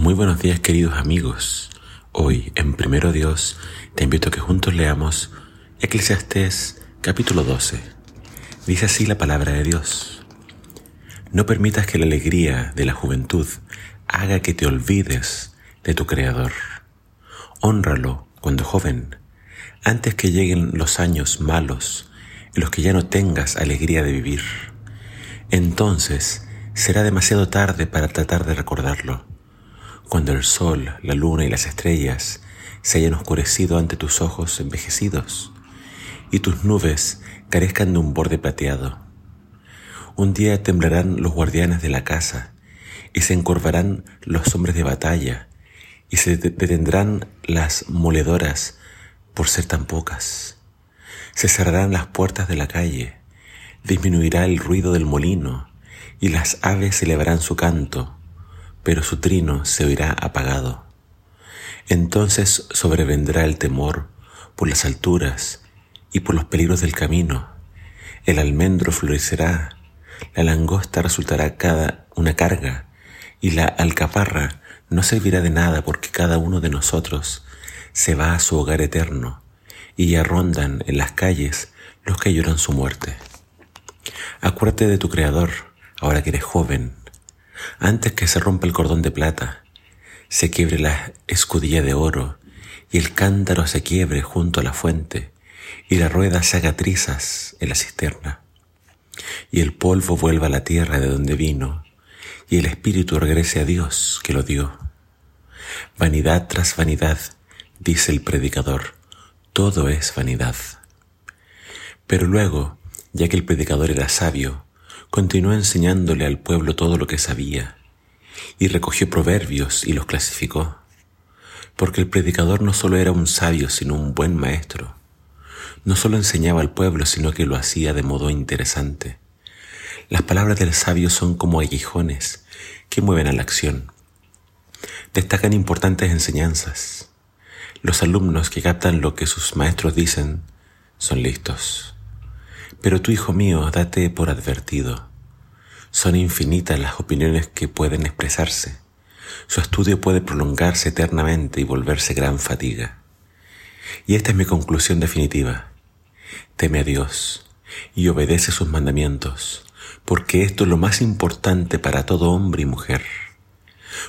Muy buenos días queridos amigos. Hoy en Primero Dios te invito a que juntos leamos Eclesiastés capítulo 12. Dice así la palabra de Dios. No permitas que la alegría de la juventud haga que te olvides de tu Creador. Honralo cuando joven, antes que lleguen los años malos en los que ya no tengas alegría de vivir. Entonces será demasiado tarde para tratar de recordarlo cuando el sol, la luna y las estrellas se hayan oscurecido ante tus ojos envejecidos y tus nubes carezcan de un borde plateado. Un día temblarán los guardianes de la casa y se encorvarán los hombres de batalla y se detendrán las moledoras por ser tan pocas. Se cerrarán las puertas de la calle, disminuirá el ruido del molino y las aves elevarán su canto pero su trino se oirá apagado. Entonces sobrevendrá el temor por las alturas y por los peligros del camino. El almendro florecerá, la langosta resultará cada una carga, y la alcaparra no servirá de nada porque cada uno de nosotros se va a su hogar eterno, y ya rondan en las calles los que lloran su muerte. Acuérdate de tu Creador, ahora que eres joven, antes que se rompa el cordón de plata, se quiebre la escudilla de oro, y el cántaro se quiebre junto a la fuente, y la rueda se haga trizas en la cisterna, y el polvo vuelva a la tierra de donde vino, y el espíritu regrese a Dios que lo dio. Vanidad tras vanidad, dice el predicador, todo es vanidad. Pero luego, ya que el predicador era sabio, continuó enseñándole al pueblo todo lo que sabía, y recogió proverbios y los clasificó, porque el predicador no solo era un sabio, sino un buen maestro. No solo enseñaba al pueblo, sino que lo hacía de modo interesante. Las palabras del sabio son como aguijones que mueven a la acción. Destacan importantes enseñanzas. Los alumnos que captan lo que sus maestros dicen son listos. Pero tú, hijo mío, date por advertido. Son infinitas las opiniones que pueden expresarse. Su estudio puede prolongarse eternamente y volverse gran fatiga. Y esta es mi conclusión definitiva. Teme a Dios y obedece sus mandamientos, porque esto es lo más importante para todo hombre y mujer.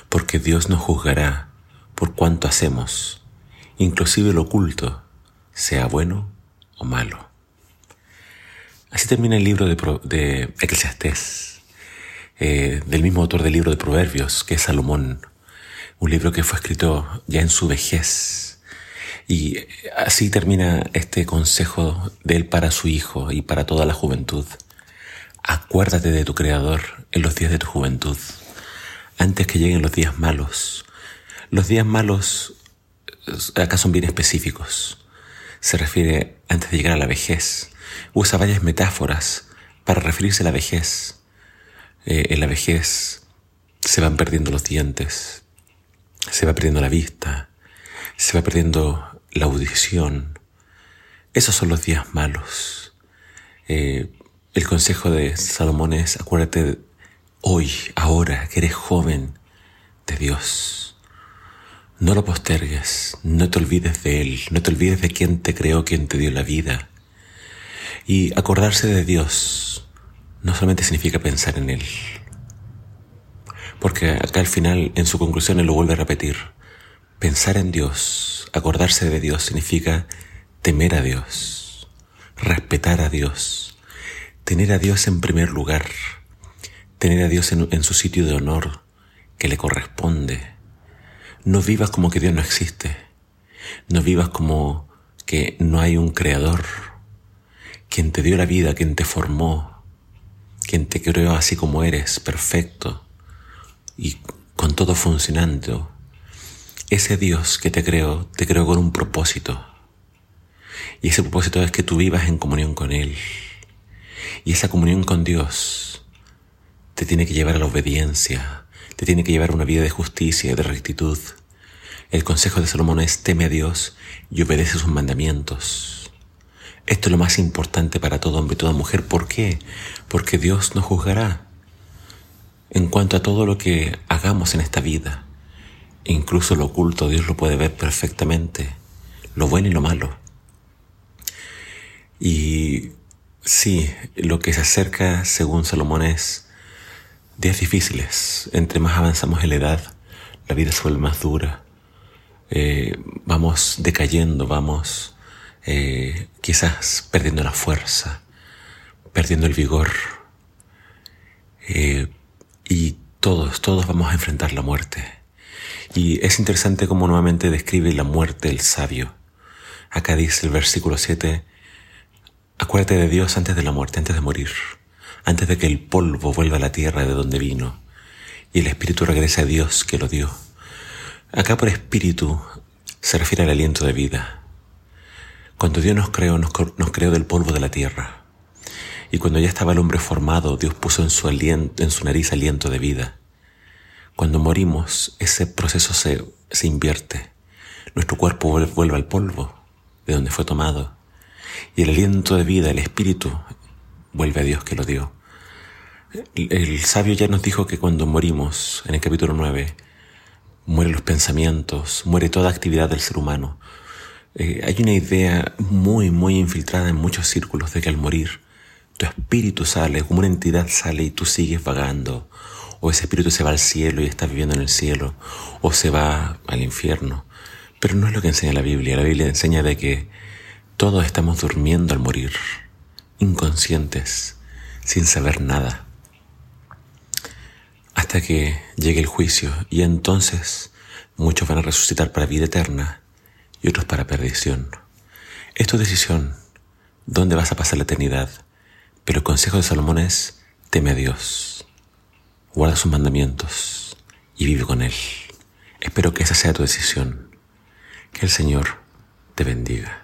Porque Dios nos juzgará por cuanto hacemos, inclusive lo oculto, sea bueno o malo. Así termina el libro de, de Eclesiastés, eh, del mismo autor del libro de Proverbios, que es Salomón, un libro que fue escrito ya en su vejez. Y así termina este consejo de él para su hijo y para toda la juventud. Acuérdate de tu Creador en los días de tu juventud, antes que lleguen los días malos. Los días malos eh, acá son bien específicos. Se refiere antes de llegar a la vejez usa varias metáforas para referirse a la vejez. Eh, en la vejez se van perdiendo los dientes, se va perdiendo la vista, se va perdiendo la audición. Esos son los días malos. Eh, el consejo de Salomón es, acuérdate hoy, ahora, que eres joven de Dios. No lo postergues, no te olvides de Él, no te olvides de quien te creó, quien te dio la vida. Y acordarse de Dios no solamente significa pensar en Él, porque acá al final, en su conclusión, Él lo vuelve a repetir. Pensar en Dios, acordarse de Dios, significa temer a Dios, respetar a Dios, tener a Dios en primer lugar, tener a Dios en, en su sitio de honor que le corresponde. No vivas como que Dios no existe, no vivas como que no hay un creador quien te dio la vida, quien te formó, quien te creó así como eres, perfecto y con todo funcionando. Ese Dios que te creó, te creó con un propósito. Y ese propósito es que tú vivas en comunión con Él. Y esa comunión con Dios te tiene que llevar a la obediencia, te tiene que llevar a una vida de justicia y de rectitud. El consejo de Salomón es teme a Dios y obedece sus mandamientos. Esto es lo más importante para todo hombre y toda mujer. ¿Por qué? Porque Dios nos juzgará en cuanto a todo lo que hagamos en esta vida, incluso lo oculto Dios lo puede ver perfectamente, lo bueno y lo malo. Y sí, lo que se acerca, según Salomón, es días difíciles. Entre más avanzamos en la edad, la vida se vuelve más dura. Eh, vamos decayendo, vamos eh, quizás perdiendo la fuerza, perdiendo el vigor. Eh, y todos, todos vamos a enfrentar la muerte. Y es interesante cómo nuevamente describe la muerte del sabio. Acá dice el versículo 7, acuérdate de Dios antes de la muerte, antes de morir, antes de que el polvo vuelva a la tierra de donde vino y el espíritu regrese a Dios que lo dio. Acá por espíritu se refiere al aliento de vida. Cuando Dios nos creó, nos, creó del polvo de la tierra. Y cuando ya estaba el hombre formado, Dios puso en su, aliento, en su nariz aliento de vida. Cuando morimos, ese proceso se, se invierte. Nuestro cuerpo vuelve al polvo de donde fue tomado. Y el aliento de vida, el espíritu, vuelve a Dios que lo dio. El, sabio ya nos dijo que cuando morimos, en el capítulo 9, mueren los pensamientos, muere toda actividad del ser humano. Eh, hay una idea muy, muy infiltrada en muchos círculos de que al morir, tu espíritu sale, como una entidad sale y tú sigues vagando, o ese espíritu se va al cielo y está viviendo en el cielo, o se va al infierno. Pero no es lo que enseña la Biblia. La Biblia enseña de que todos estamos durmiendo al morir, inconscientes, sin saber nada, hasta que llegue el juicio y entonces muchos van a resucitar para vida eterna y otros para perdición. Es tu decisión dónde vas a pasar la eternidad, pero el consejo de Salomón es teme a Dios guarda sus mandamientos y vive con Él. Espero que esa sea tu decisión. Que el Señor te bendiga.